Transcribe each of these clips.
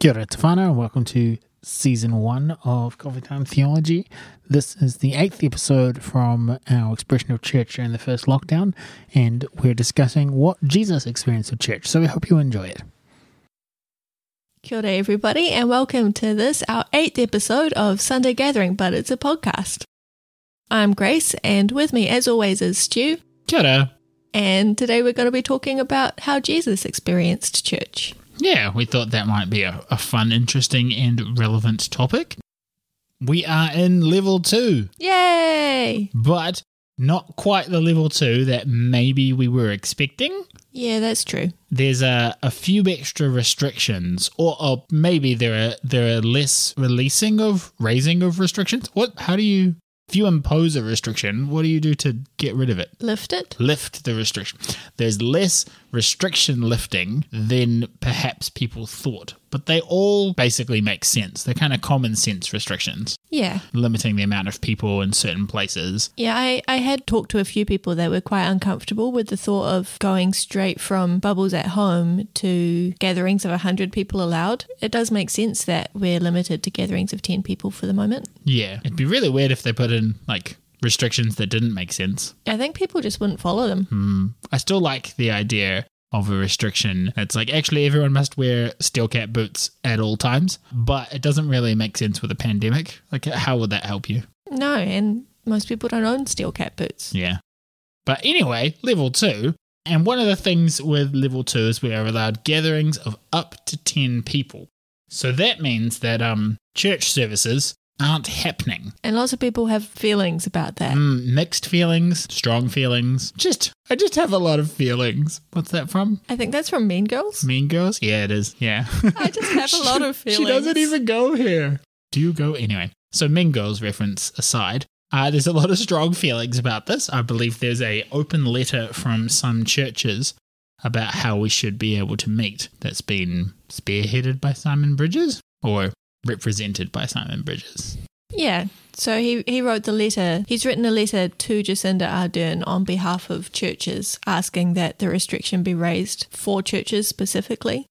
Kia ora Tawhana, and welcome to season one of Coffee Time Theology. This is the eighth episode from our expression of church during the first lockdown, and we're discussing what Jesus experienced with church. So we hope you enjoy it. Kia ora, everybody, and welcome to this, our eighth episode of Sunday Gathering, but it's a podcast. I'm Grace, and with me, as always, is Stu. Kia ora. And today we're going to be talking about how Jesus experienced church. Yeah, we thought that might be a, a fun, interesting, and relevant topic. We are in level two, Yay! but not quite the level two that maybe we were expecting. Yeah, that's true. there's a, a few extra restrictions or, or maybe there are there are less releasing of raising of restrictions what how do you if you impose a restriction what do you do to get rid of it? Lift it. lift the restriction. There's less restriction lifting than perhaps people thought but they all basically make sense. They're kind of common sense restrictions Yeah. limiting the amount of people in certain places Yeah, I, I had talked to a few people that were quite uncomfortable with the thought of going straight from bubbles at home to gatherings of 100 people allowed. It does make sense that we're limited to gatherings of 10 people for the moment. yeah it'd be really weird if they put in like restrictions that didn't make sense I think people just wouldn't follow them. Hmm. I still like the idea of a restriction. It's like actually everyone must wear steel cap boots at all times, but it doesn't really make sense with a pandemic. Like, how would that help you? No, and most people don't own steel cap boots. Yeah. But anyway, level two. And one of the things with level two is we are allowed gatherings of up to 10 people. So that means that um, church services aren't happening. And lots of people have feelings about that. Mm, mixed feelings, strong feelings. Just, I just have a lot of feelings. What's that from? I think that's from Mean Girls. Mean Girls? Yeah, it is. Yeah. I just have a lot of feelings. She doesn't even go here. Do you go? Anyway, so Mean Girls reference aside, uh, there's a lot of strong feelings about this. I believe there's a open letter from some churches about how we should be able to meet that's been spearheaded by Simon Bridges or represented by Simon Bridges. Yeah. So he, he wrote the letter. He's written a letter to Jacinda Ardern on behalf of churches asking that the restriction be raised for churches specifically.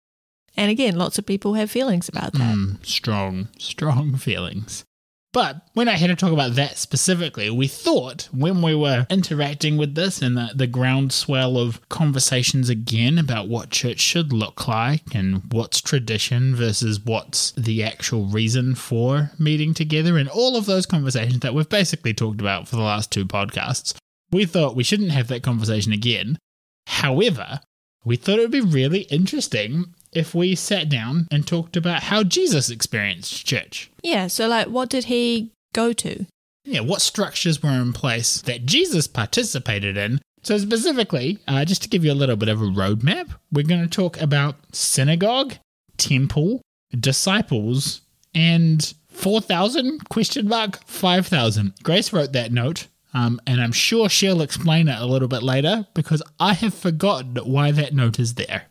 And again, lots of people have feelings about that. Mm, strong, strong feelings. But when I had to talk about that specifically, we thought when we were interacting with this and the, the groundswell of conversations again about what church should look like and what's tradition versus what's the actual reason for meeting together, and all of those conversations that we've basically talked about for the last two podcasts, we thought we shouldn't have that conversation again. However, we thought it would be really interesting if we sat down and talked about how Jesus experienced church. Yeah. So, like, what did he go to? Yeah, what structures were in place that Jesus participated in? So, specifically, uh, just to give you a little bit of a roadmap, we're going to talk about synagogue, temple, disciples, and 4,000 question mark 5,000. Grace wrote that note. Um, and I'm sure she'll explain it a little bit later because I have forgotten why that note is there.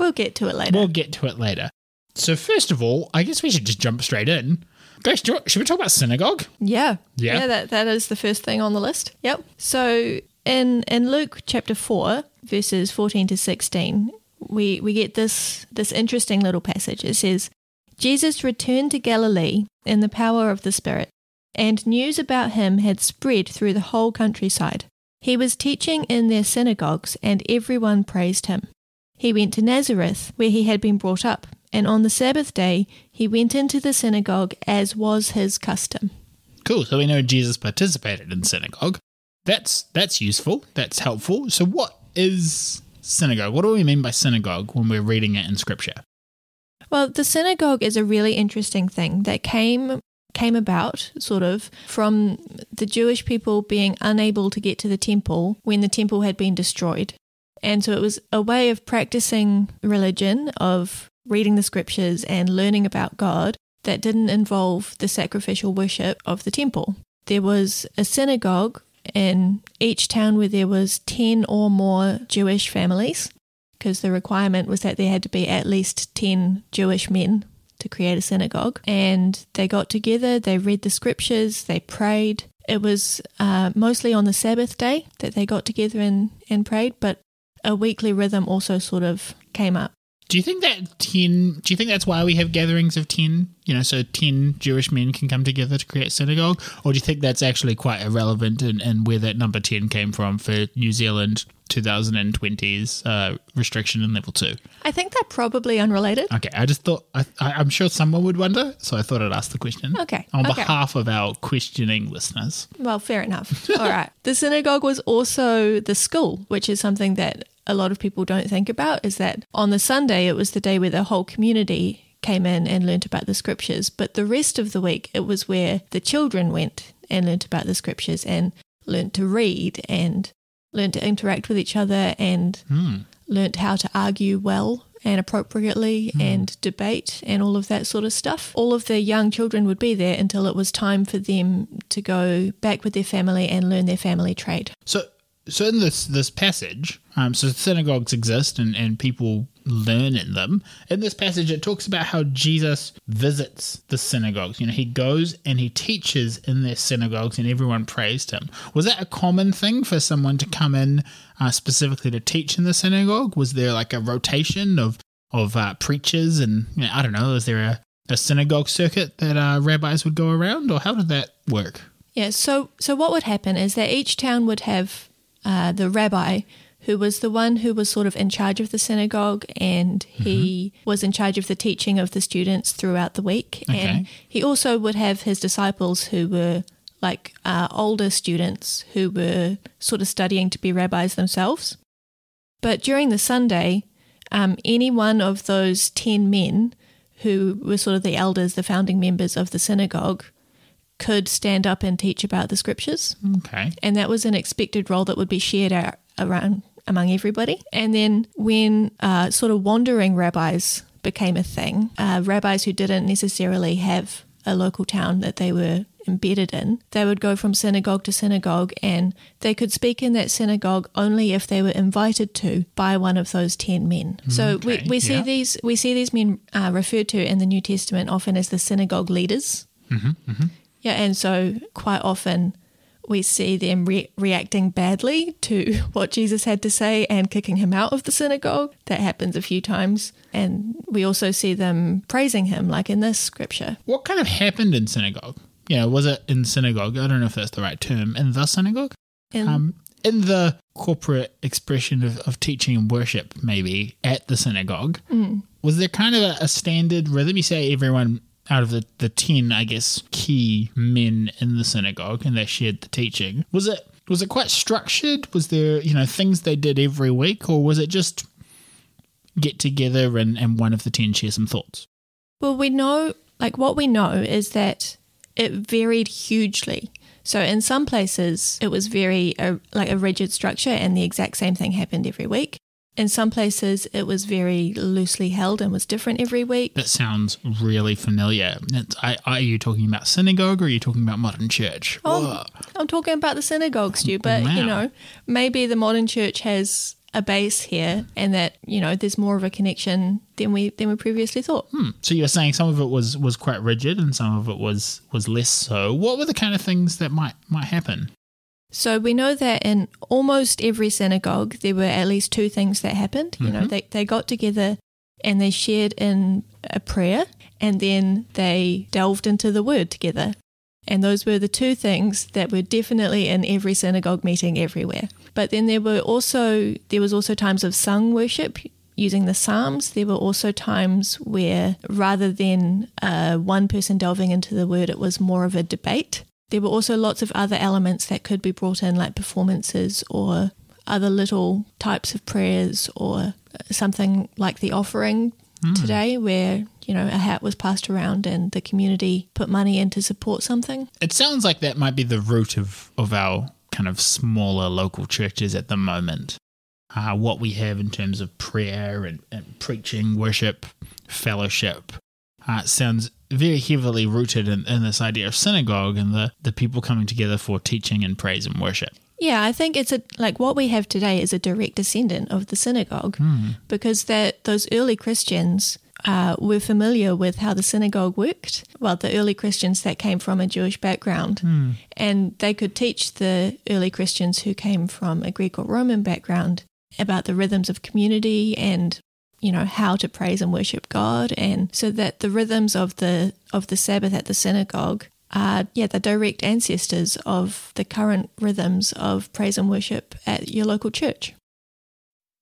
We'll get to it later. We'll get to it later. So, first of all, I guess we should just jump straight in. Grace, should we talk about synagogue? Yeah. Yeah. that, that is the first thing on the list. Yep. So in in Luke chapter 4 verses 14 to 16, we we get this this interesting little passage. It says, Jesus returned to Galilee in the power of the Spirit, and news about him had spread through the whole countryside. He was teaching in their synagogues, and everyone praised him. He went to Nazareth, where he had been brought up, and on the Sabbath day he went into the synagogue as was his custom. Cool. So we know Jesus participated in synagogue. That's that's useful. That's helpful. So what is synagogue? What do we mean by synagogue when we're reading it in scripture? Well, the synagogue is a really interesting thing that came came about sort of from the Jewish people being unable to get to the temple when the temple had been destroyed. And so it was a way of practicing religion of reading the scriptures and learning about God that didn't involve the sacrificial worship of the temple. There was a synagogue in each town where there was 10 or more Jewish families because the requirement was that there had to be at least 10 Jewish men to create a synagogue. And they got together, they read the scriptures, they prayed. It was uh, mostly on the Sabbath day that they got together and, and prayed, but a weekly rhythm also sort of came up. Do you think that 10, do you think that's why we have gatherings of 10, you know, so 10 Jewish men can come together to create synagogue? Or do you think that's actually quite irrelevant and, and where that number 10 came from for New Zealand 2020's uh, restriction in level 2? I think they're probably unrelated. Okay, I just thought, I, I'm sure someone would wonder, so I thought I'd ask the question. Okay, On okay. behalf of our questioning listeners. Well, fair enough. All right. The synagogue was also the school, which is something that a lot of people don't think about is that on the Sunday it was the day where the whole community came in and learnt about the scriptures, but the rest of the week it was where the children went and learnt about the scriptures and learnt to read and learnt to interact with each other and Hmm. learnt how to argue well and appropriately and debate and all of that sort of stuff. All of the young children would be there until it was time for them to go back with their family and learn their family trade. So, so in this this passage, um, so synagogues exist and, and people learn in them. In this passage, it talks about how Jesus visits the synagogues. You know, he goes and he teaches in their synagogues, and everyone praised him. Was that a common thing for someone to come in uh, specifically to teach in the synagogue? Was there like a rotation of of uh, preachers, and you know, I don't know, is there a a synagogue circuit that uh, rabbis would go around, or how did that work? Yeah, so so what would happen is that each town would have uh, the rabbi who was the one who was sort of in charge of the synagogue and he was in charge of the teaching of the students throughout the week. Okay. And he also would have his disciples who were like uh, older students who were sort of studying to be rabbis themselves. But during the Sunday, um, any one of those 10 men who were sort of the elders, the founding members of the synagogue, could stand up and teach about the scriptures. Okay. And that was an expected role that would be shared out around among everybody. And then when uh, sort of wandering rabbis became a thing, uh, rabbis who didn't necessarily have a local town that they were embedded in, they would go from synagogue to synagogue and they could speak in that synagogue only if they were invited to by one of those 10 men. So Okay, we, we see yeah. these we see these men uh, referred to in the New Testament often as the synagogue leaders. Yeah, and so quite often we see them re- reacting badly to what Jesus had to say and kicking him out of the synagogue. That happens a few times. And we also see them praising him, like in this scripture. What kind of happened in synagogue? You know, was it in synagogue? I don't know if that's the right term. In the synagogue? In, Um, in the corporate expression of, of teaching and worship, maybe at the synagogue, was there kind of a, a standard rhythm? You say everyone out of the, the 10, I guess, key men in the synagogue and they shared the teaching. Was it was it quite structured? Was there, you know, things they did every week or was it just get together and, and one of the 10 share some thoughts? well, we know, like, what we know is that it varied hugely. So in some places, it was very uh, like a rigid structure, and the exact same thing happened every week. In some places, it was very loosely held and was different every week. That sounds really familiar. I, are you talking about synagogue or are you talking about modern church? Oh, I'm talking about the synagogue, Stu, but Wow. you know, maybe the modern church has a base here and that, you know, there's more of a connection than we than we previously thought. Hmm. So you're saying some of it was was quite rigid and some of it was was less so. What were the kind of things that might might happen? So we know that in almost every synagogue there were at least two things that happened. You know, they they got together and they shared in a prayer and then they delved into the word together. And those were the two things that were definitely in every synagogue meeting everywhere. But then there were also there was also times of sung worship using the psalms. There were also times where rather than uh, one person delving into the word, it was more of a debate. There were also lots of other elements that could be brought in, like performances or other little types of prayers or something like the offering today, where you know a hat was passed around and the community put money in to support something. It sounds like that might be the root of of our kind of smaller local churches at the moment. Uh, what we have in terms of prayer and, and preaching, worship, fellowship, uh, sounds very heavily rooted in, in this idea of synagogue and the, the people coming together for teaching and praise and worship. Yeah, I think it's a like what we have today is a direct descendant of the synagogue because that those early Christians uh, were familiar with how the synagogue worked. Well, the early Christians that came from a Jewish background, and they could teach the early Christians who came from a Greek or Roman background about the rhythms of community and you know, how to praise and worship God, and so that the rhythms of the of the Sabbath at the synagogue are yeah the direct ancestors of the current rhythms of praise and worship at your local church.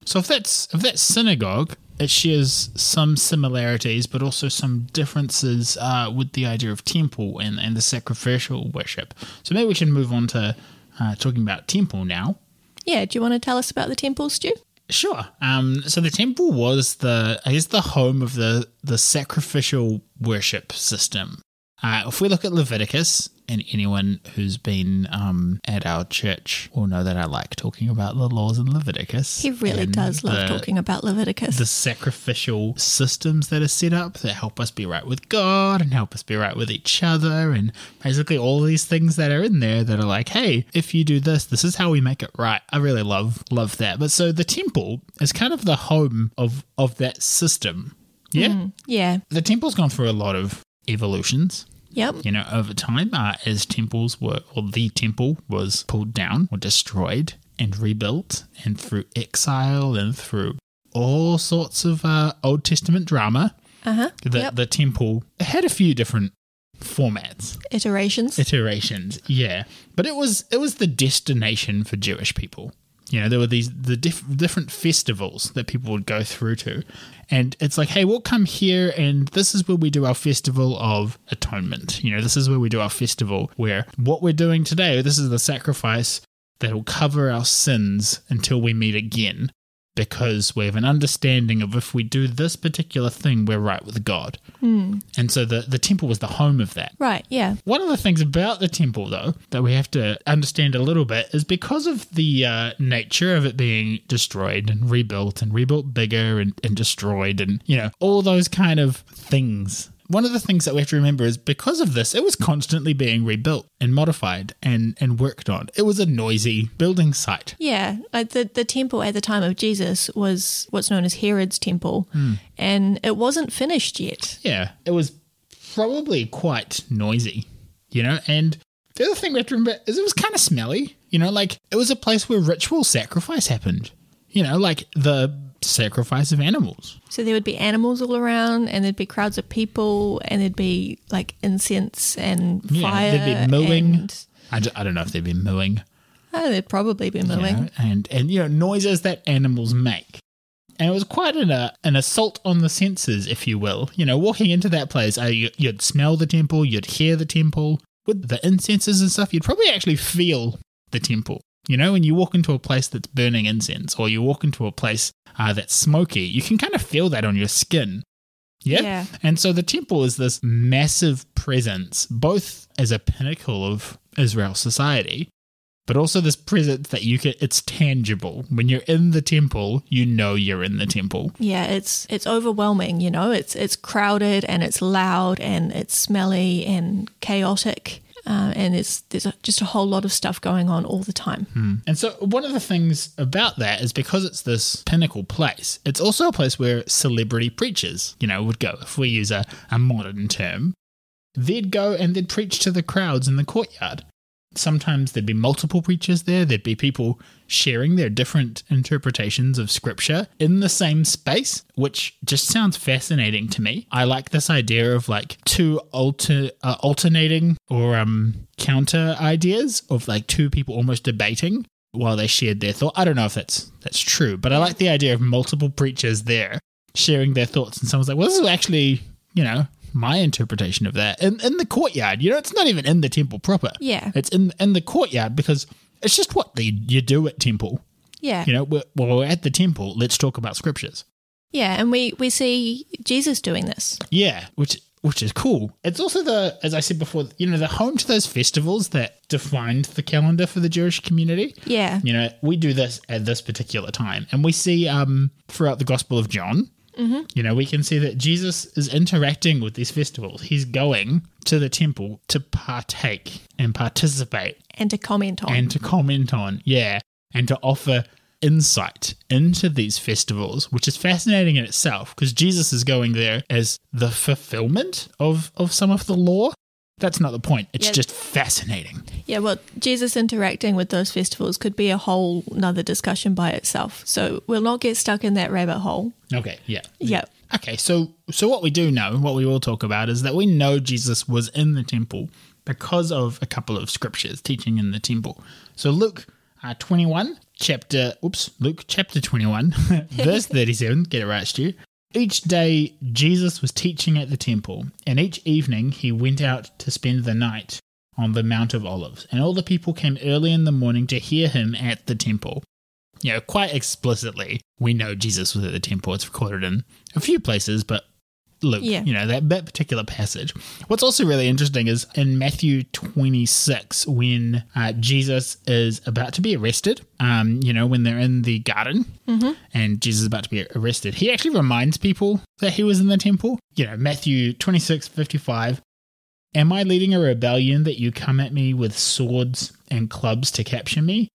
So if that's if that synagogue, it shares some similarities, but also some differences uh, with the idea of temple and, and the sacrificial worship. So maybe we should move on to uh, talking about temple now. Yeah, do you want to tell us about the temple, Stu? Sure. Um, so the temple was the, I guess, the home of the the sacrificial worship system. Uh, if we look at Leviticus, and anyone who's been um, at our church will know that I like talking about the laws in Leviticus. He really does love the- talking about Leviticus. the sacrificial systems that are set up that help us be right with God and help us be right with each other, and basically all these things that are in there that are like, hey, if you do this, this is how we make it right. I really love love that. But so the temple is kind of the home of of that system. Yeah, yeah. the temple's gone through a lot of evolutions Yep. you know, over time, uh, as temples were, or the temple was pulled down or destroyed and rebuilt, and through exile and through all sorts of uh, Old Testament drama, Uh huh. the, Yep. the temple had a few different formats, Iterations. iterations, yeah. But it was it was the destination for Jewish people. You know, there were these the diff- different festivals that people would go through to, and it's like, hey, we'll come here, and this is where we do our festival of atonement. You know, this is where we do our festival where what we're doing today, this is the sacrifice that will cover our sins until we meet again, because we have an understanding of if we do this particular thing, we're right with God. And so the the temple was the home of that. right. Yeah. One of the things about the temple, though, that we have to understand a little bit is because of the uh, nature of it being destroyed and rebuilt and rebuilt bigger and, and destroyed and, you know, all those kind of things. One of the things that we have to remember is because of this, it was constantly being rebuilt and modified and, and worked on. It was a noisy building site. Yeah, like the the temple at the time of Jesus was what's known as Herod's temple, hmm. and it wasn't finished yet. Yeah, it was probably quite noisy, you know. And the other thing we have to remember is it was kind of smelly, you know, like it was a place where ritual sacrifice happened, you know, like the sacrifice of animals. So there would be animals all around, and there'd be crowds of people, and there'd be like incense and Yeah, fire. there'd be mowing. and- I, d- I don't know if they'd be mooing, oh, there'd probably be you mowing. know, and and you know noises that animals make. And it was quite an, uh, an assault on the senses, if you will. You know, walking into that place, uh, you, you'd smell the temple, you'd hear the temple. With the incenses and stuff, you'd probably actually feel the temple. You know, when you walk into a place that's burning incense or you walk into a place uh, that's smoky, you can kind of feel that on your skin. Yeah? Yeah. And so the temple is this massive presence, both as a pinnacle of Israel society, but also this presence that you can, it's tangible. When you're in the temple, you know you're in the temple. Yeah, it's it's overwhelming. You know, it's it's crowded and it's loud and it's smelly and chaotic, uh, and it's there's a, just a whole lot of stuff going on all the time. And so, one of the things about that is because it's this pinnacle place, it's also a place where celebrity preachers, you know, would go. If we use a, a modern term, they'd go and they'd preach to the crowds in the courtyard. Sometimes there'd be multiple preachers there, there'd be people sharing their different interpretations of scripture in the same space, which just sounds fascinating to me. I like this idea of like two alter, uh, alternating or um, counter ideas of like two people almost debating while they shared their thought. I don't know if that's that's true, but I like the idea of multiple preachers there sharing their thoughts, and someone's like, "Well, this is actually, you know, my interpretation of that." In in the courtyard, you know, it's not even in the temple proper. Yeah. it's in in the courtyard because it's just what the, you do at temple. Yeah, You know, we're, well, we're at the temple. Let's talk about scriptures. yeah, and we we see Jesus doing this. Yeah, which which is cool. It's also the, as I said before, you know, the home to those festivals that defined the calendar for the Jewish community. Yeah, You know, we do this at this particular time, and we see um, throughout the Gospel of John. Mm-hmm. You know, we can see that Jesus is interacting with these festivals. He's going to the temple to partake and participate and to comment on. and to comment on, yeah, and to offer insight into these festivals, which is fascinating in itself because Jesus is going there as the fulfillment of, of some of the law. That's not the point. It's Yeah. just fascinating. Yeah, well, Jesus interacting with those festivals could be a whole another discussion by itself. So we'll not get stuck in that rabbit hole. Okay, yeah. Yeah. Okay, so so what we do know, what we will talk about is that we know Jesus was in the temple because of a couple of scriptures teaching in the temple. So Luke uh, 21, chapter oops, Luke chapter 21, verse 37, get it right, Stu. Each day Jesus was teaching at the temple, and each evening he went out to spend the night on the Mount of Olives, and all the people came early in the morning to hear him at the temple. You know, quite explicitly, we know Jesus was at the temple. It's recorded in a few places, but Luke, Yeah. you know, that, that particular passage. What's also really interesting is in Matthew 26, when uh, Jesus is about to be arrested, um, you know, when they're in the garden and Jesus is about to be arrested, he actually reminds people that he was in the temple. You know, Matthew 26, 55. Am I leading a rebellion that you come at me with swords and clubs to capture me?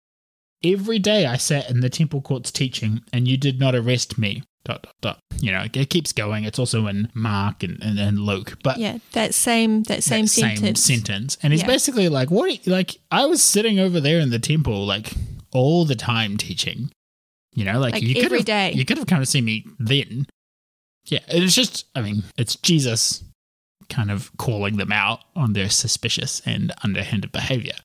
Every day I sat in the temple courts teaching, and you did not arrest me. Dot, dot, dot. You know, it keeps going. It's also in Mark and, and, and Luke. But Yeah, that same that same that sentence. same sentence. And he's Yeah. basically like, what? Like, I was sitting over there in the temple, like, all the time teaching. You know, like, Like you could every day. You could have come to see me then. Yeah, it's just, I mean, it's Jesus kind of calling them out on their suspicious and underhanded behavior.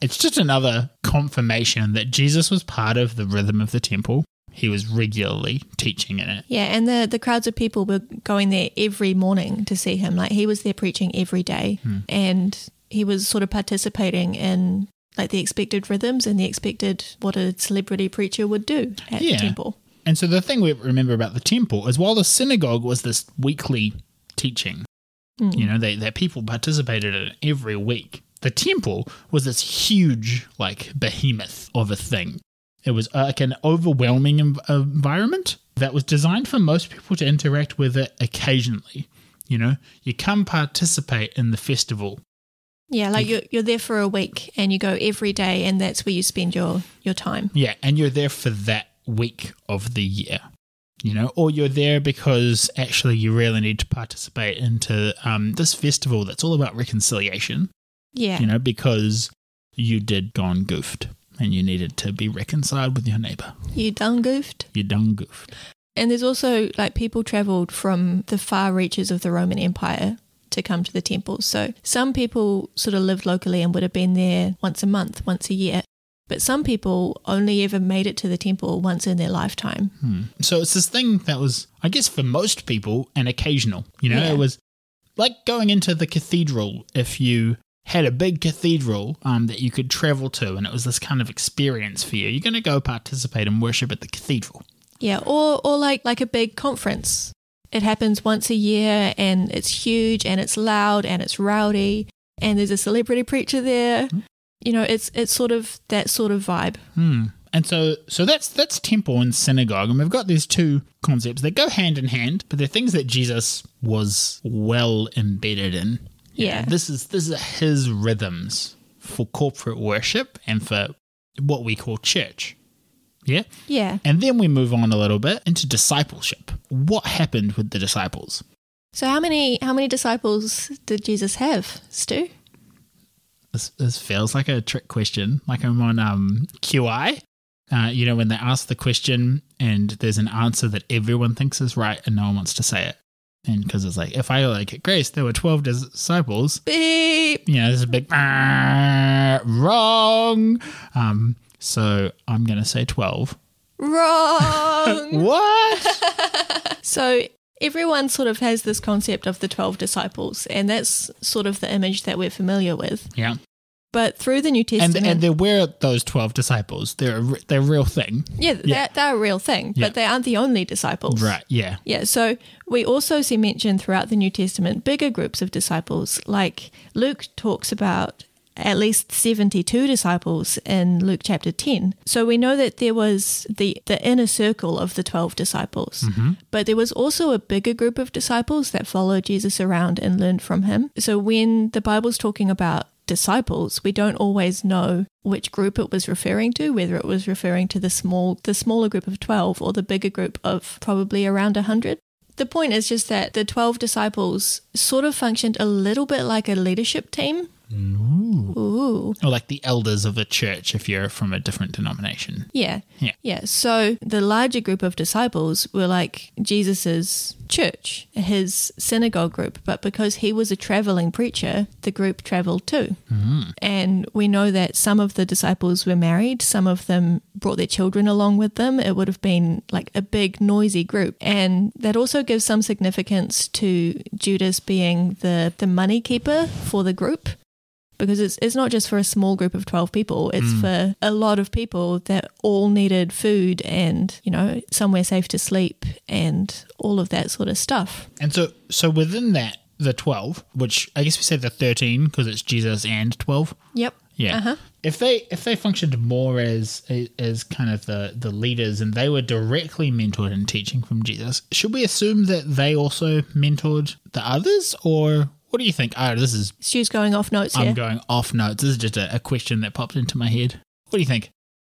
It's just another confirmation that Jesus was part of the rhythm of the temple. He was regularly teaching in it. Yeah, and the the crowds of people were going there every morning to see him. Like he was there preaching every day, Hmm. and he was sort of participating in like the expected rhythms and the expected what a celebrity preacher would do at Yeah. the temple. And so the thing we remember about the temple is while the synagogue was this weekly teaching, Mm. you know, they, that people participated in it every week, the temple was this huge, like, behemoth of a thing. It was uh, like an overwhelming env- environment that was designed for most people to interact with it occasionally. You know, you come participate in the festival. Yeah, like you're you're there for a week and you go every day, and that's where you spend your your time. Yeah, and you're there for that week of the year, you know, or you're there because actually you really need to participate into um, this festival that's all about reconciliation, Yeah, you know, because you did gone goofed and you needed to be reconciled with your neighbor. you done goofed. You done goofed. And there's also like people traveled from the far reaches of the Roman Empire to come to the temples. So some people sort of lived locally and would have been there once a month, once a year. But some people only ever made it to the temple once in their lifetime. Hmm. So it's this thing that was, I guess, for most people, an occasional. You know, Yeah. it was like going into the cathedral if you had a big cathedral um, that you could travel to, and it was this kind of experience for you. You're going to go participate and worship at the cathedral. Yeah, or or like like a big conference. It happens once a year and it's huge and it's loud and it's rowdy and there's a celebrity preacher there. You know, it's it's sort of that sort of vibe. Hmm. And so, so that's that's temple and synagogue, and we've got these two concepts that go hand in hand, but they're things that Jesus was well embedded in. Yeah. know, this is this is his rhythms for corporate worship and for what we call church. Yeah. Yeah. And then we move on a little bit into discipleship. What happened with the disciples? So how many how many disciples did Jesus have, Stu? This, this feels like a trick question, like I'm on um, QI. Uh, you know, when they ask the question and there's an answer that everyone thinks is right and no one wants to say it. And because it's like, if I like Grace, there were 12 disciples, Beep. you know, there's a big "Ah, wrong. Um, so I'm going to say 12. Wrong. What? so everyone sort of has this concept of the 12 disciples and that's sort of the image that we're familiar with. yeah. But through the New Testament and there were those 12 disciples. They're a, they're a real thing. Yeah, Yeah. They're, they're a real thing, Yeah. but they aren't the only disciples. Right. Yeah. Yeah, so we also see mentioned throughout the New Testament bigger groups of disciples. Like Luke talks about at least 72 disciples in Luke chapter 10. So we know that there was the, the inner circle of the 12 disciples, mm-hmm. but there was also a bigger group of disciples that followed Jesus around and learned from him. So when the Bible's talking about disciples, we don't always know which group it was referring to, whether it was referring to the small the smaller group of 12 or the bigger group of probably around 100. the point is just that the 12 disciples sort of functioned a little bit like a leadership team. Ooh. Or like the elders of a church if you're from a different denomination. Yeah. Yeah. Yeah. So the larger group of disciples were like Jesus's church, his synagogue group. But because he was a traveling preacher, the group traveled too. Hmm. And we know that some of the disciples were married, some of them brought their children along with them. It would have been like a big, noisy group. And that also gives some significance to Judas being the, the money keeper for the group because it's it's not just for a small group of 12 people it's for a lot of people that all needed food and you know somewhere safe to sleep and all of that sort of stuff And so so within that the 12, which I guess we say the 13 because it's Jesus and 12. yep Yeah. Uh-huh. If they if they functioned more as as kind of the the leaders and they were directly mentored and teaching from Jesus, should we assume that they also mentored the others or what do you think? Oh, this is stu's going off notes I'm here going off notes. This is just a, a question that popped into my head. What do you think?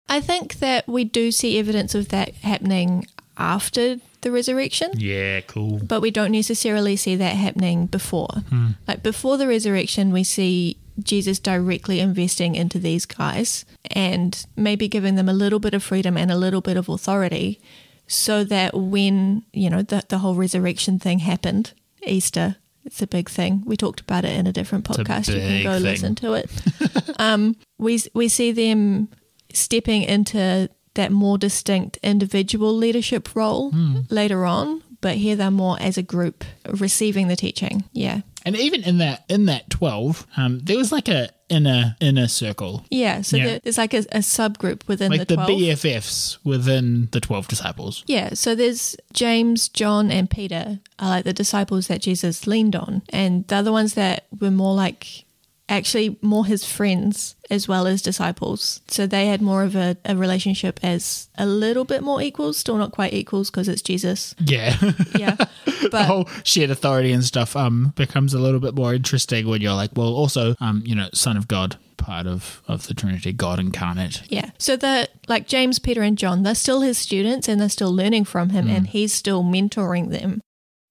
i think that we do see evidence of that happening after the resurrection Yeah, cool. but we don't necessarily see that happening before. Hmm. Like before the resurrection, we see Jesus directly investing into these guys and maybe giving them a little bit of freedom and a little bit of authority so that when, you know, the, the whole resurrection thing happened, Easter, it's a big thing. We talked about it in a different a podcast. You can go thing. listen to it. um, we, we see them stepping into that more distinct individual leadership role later on, but here they're more as a group receiving the teaching. Yeah. And even in that in that 12, um, there was like a inner inner circle. Yeah. So Yeah. There, there's like a, a subgroup within Like the the BFFs within the 12 disciples. Yeah, so there's James, John, and Peter are like the disciples that Jesus leaned on, and the other ones that were more like actually more his friends as well as disciples. So they had more of a, a relationship as a little bit more equals, still not quite equals because it's Jesus. Yeah. Yeah, the but whole shared authority and stuff um becomes a little bit more interesting when you're like, well, also um, you know, son of God, part of of the Trinity, God incarnate. Yeah. So the like James, Peter, and John, they're still his students and they're still learning from him and he's still mentoring them.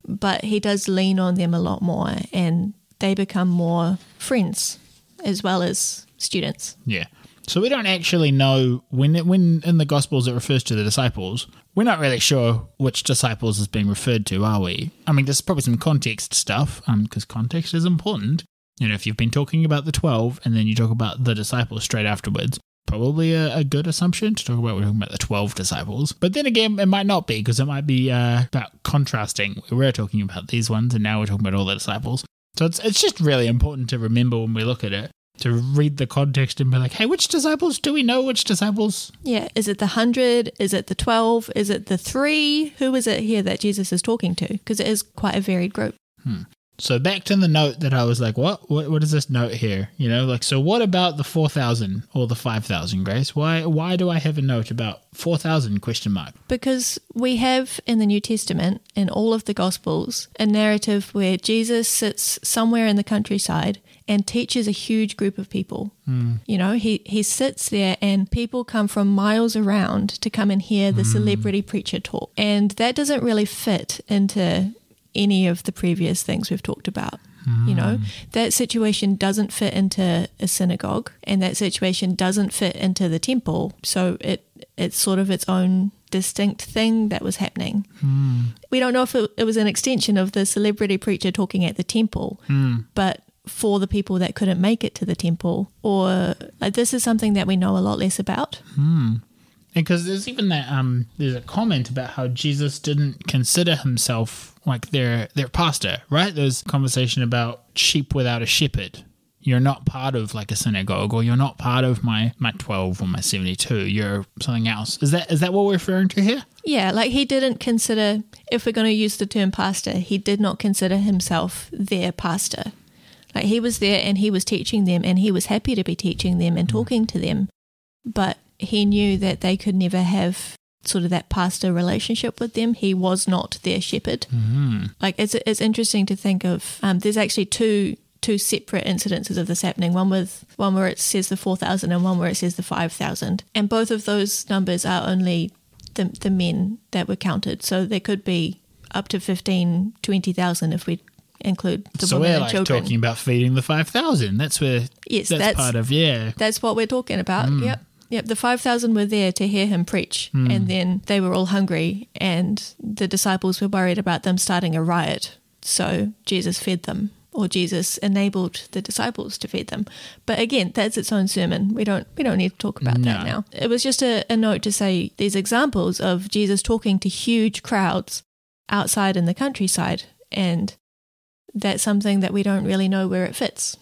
But he does lean on them a lot more and they become more friends as well as students. Yeah. So we don't actually know when it, when in the Gospels it refers to the disciples. We're not really sure which disciples is being referred to, are we? I mean, there's probably some context stuff, um, because context is important. You know, if you've been talking about the twelve and then you talk about the disciples straight afterwards, probably a, a good assumption to talk about. We're talking about the twelve disciples, but then again, it might not be because it might be uh, about contrasting. We were talking about these ones, and now we're talking about all the disciples. So it's it's just really important to remember when we look at it to read the context and be like, hey, which disciples do we know? Which disciples? Yeah. Is it the hundred? Is it the twelve? Is it the three? Who is it here that Jesus is talking to? Because it is quite a varied group. Hmm. So back to the note that I was like, what? What, what is this note here? You know, like, so what about the 4,000 or the 5,000, Grace? Why, why do I have a note about 4,000 question mark? Because we have in the New Testament, in all of the Gospels, a narrative where Jesus sits somewhere in the countryside and teaches a huge group of people. Hmm. You know, he, he sits there and people come from miles around to come and hear the hmm. celebrity preacher talk. And that doesn't really fit into any of the previous things we've talked about. You know, hmm. that situation doesn't fit into a synagogue and that situation doesn't fit into the temple. So it it's sort of its own distinct thing that was happening. Hmm. We don't know if it, it was an extension of the celebrity preacher talking at the temple, hmm. but for the people that couldn't make it to the temple, or like, this is something that we know a lot less about. Because there's even that um, there's a comment about how Jesus didn't consider himself like their their pastor, right? There's conversation about sheep without a shepherd. You're not part of like a synagogue, or you're not part of my my twelve or my seventy two. You're something else. Is that is that what we're referring to here? Yeah, like he didn't consider, if we're going to use the term pastor, he did not consider himself their pastor. Like he was there and he was teaching them and he was happy to be teaching them and talking to them. But he knew that they could never have sort of that pastor relationship with them. He was not their shepherd. Like it's it's interesting to think of. Um, there's actually two two separate incidences of this happening. One with one where it says the four thousand and one where it says the five thousand, and both of those numbers are only the the men that were counted. So there could be up to 15, 20,000 if we include the so women we're and like children. talking about feeding the 5,000. That's where yes, that's, that's, part of, yeah. that's what we're talking about. Mm. Yep. Yep, the 5,000 were there to hear him preach, Mm. and then they were all hungry, and the disciples were worried about them starting a riot. So Jesus fed them, or Jesus enabled the disciples to feed them. But again, that's its own sermon. We don't we don't need to talk about that now. It was just a, a note to say these examples of Jesus talking to huge crowds outside in the countryside, and that's something that we don't really know where it fits.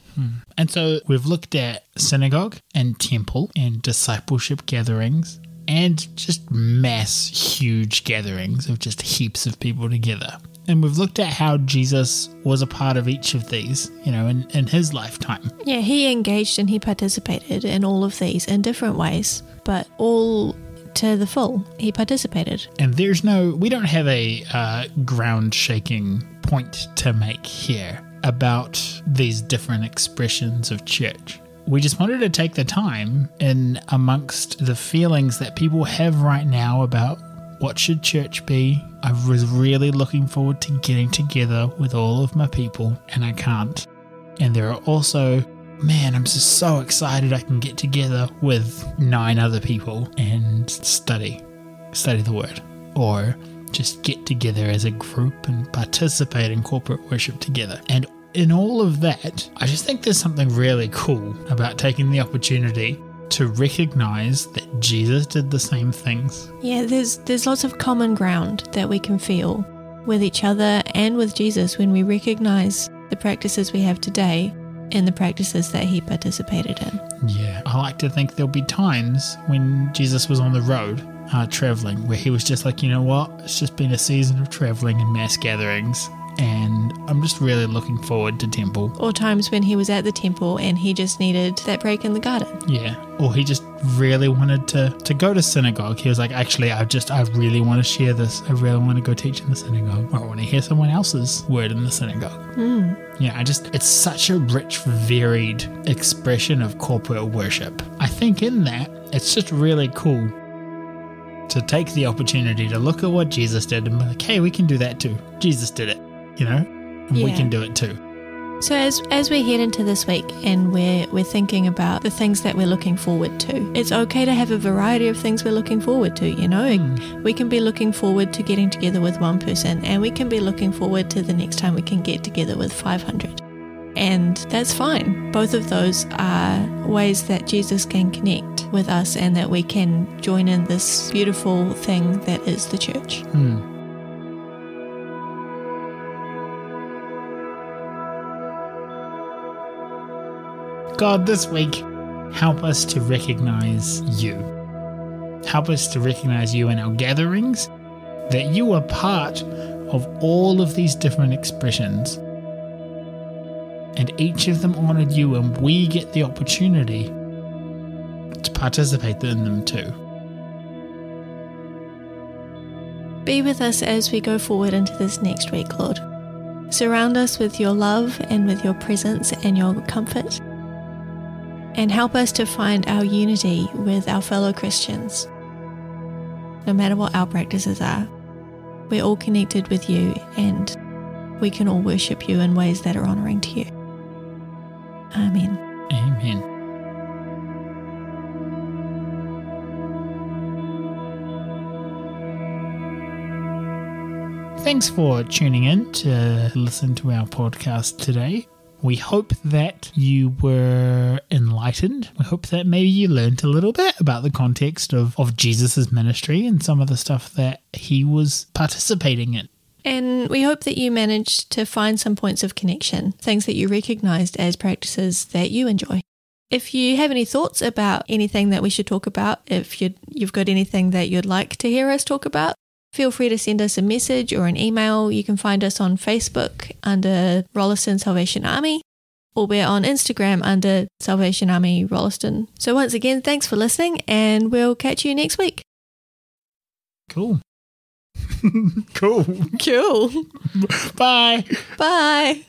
And so we've looked at synagogue and temple and discipleship gatherings and just mass, huge gatherings of just heaps of people together. And we've looked at how Jesus was a part of each of these, you know, in, in his lifetime. Yeah, he engaged and he participated in all of these in different ways, but all to the full. He participated. And there's no, we don't have a uh, ground shaking point to make here about these different expressions of church. We just wanted to take the time in amongst the feelings that people have right now about what should church be. I was really looking forward to getting together with all of my people, and I can't. And there are also, man, I'm just so excited I can get together with nine other people and study study the word or just get together as a group and participate in corporate worship together. And in all of that, I just think there's something really cool about taking the opportunity to recognize that Jesus did the same things. Yeah, there's there's lots of common ground that we can feel with each other and with Jesus when we recognize the practices we have today and the practices that he participated in. Yeah. I like to think there'll be times when Jesus was on the road uh, traveling where he was just like, you know what? It's just been a season of traveling and mass gatherings. And I'm just really looking forward to temple. Or times when he was at the temple and he just needed that break in the garden. Yeah. Or he just really wanted to, to go to synagogue. He was like, actually, I just, I really want to share this. I really want to go teach in the synagogue. Or I want to hear someone else's word in the synagogue. Hmm. Yeah, I just, it's such a rich, varied expression of corporate worship. I think in that, it's just really cool to take the opportunity to look at what Jesus did and be like, hey, we can do that too. Jesus did it, you know? And we can do it too. So as as we head into this week and we're we're thinking about the things that we're looking forward to, it's okay to have a variety of things we're looking forward to. You know, hmm. we can be looking forward to getting together with one person, and we can be looking forward to the next time we can get together with five hundred, and that's fine. Both of those are ways that Jesus can connect with us, and that we can join in this beautiful thing that is the church. Hmm. God, this week, help us to recognize you. Help us to recognize you in our gatherings, that you are part of all of these different expressions. And each of them honored you, and we get the opportunity to participate in them too. Be with us as we go forward into this next week, Lord. Surround us with your love and with your presence and your comfort. And help us to find our unity with our fellow Christians. No matter what our practices are, we're all connected with you and we can all worship you in ways that are honoring to you. Amen. Amen. Thanks for tuning in to listen to our podcast today. We hope that you were enlightened. We hope that maybe you learned a little bit about the context of, of Jesus' ministry and some of the stuff that he was participating in. And we hope that you managed to find some points of connection, things that you recognized as practices that you enjoy. If you have any thoughts about anything that we should talk about, if you you've got anything that you'd like to hear us talk about, feel free to send us a message or an email. You can find us on Facebook under Rolleston Salvation Army, or we're on Instagram under Salvation Army Rolleston. So once again, thanks for listening, and we'll catch you next week. Cool. cool. Cool. Bye. Bye.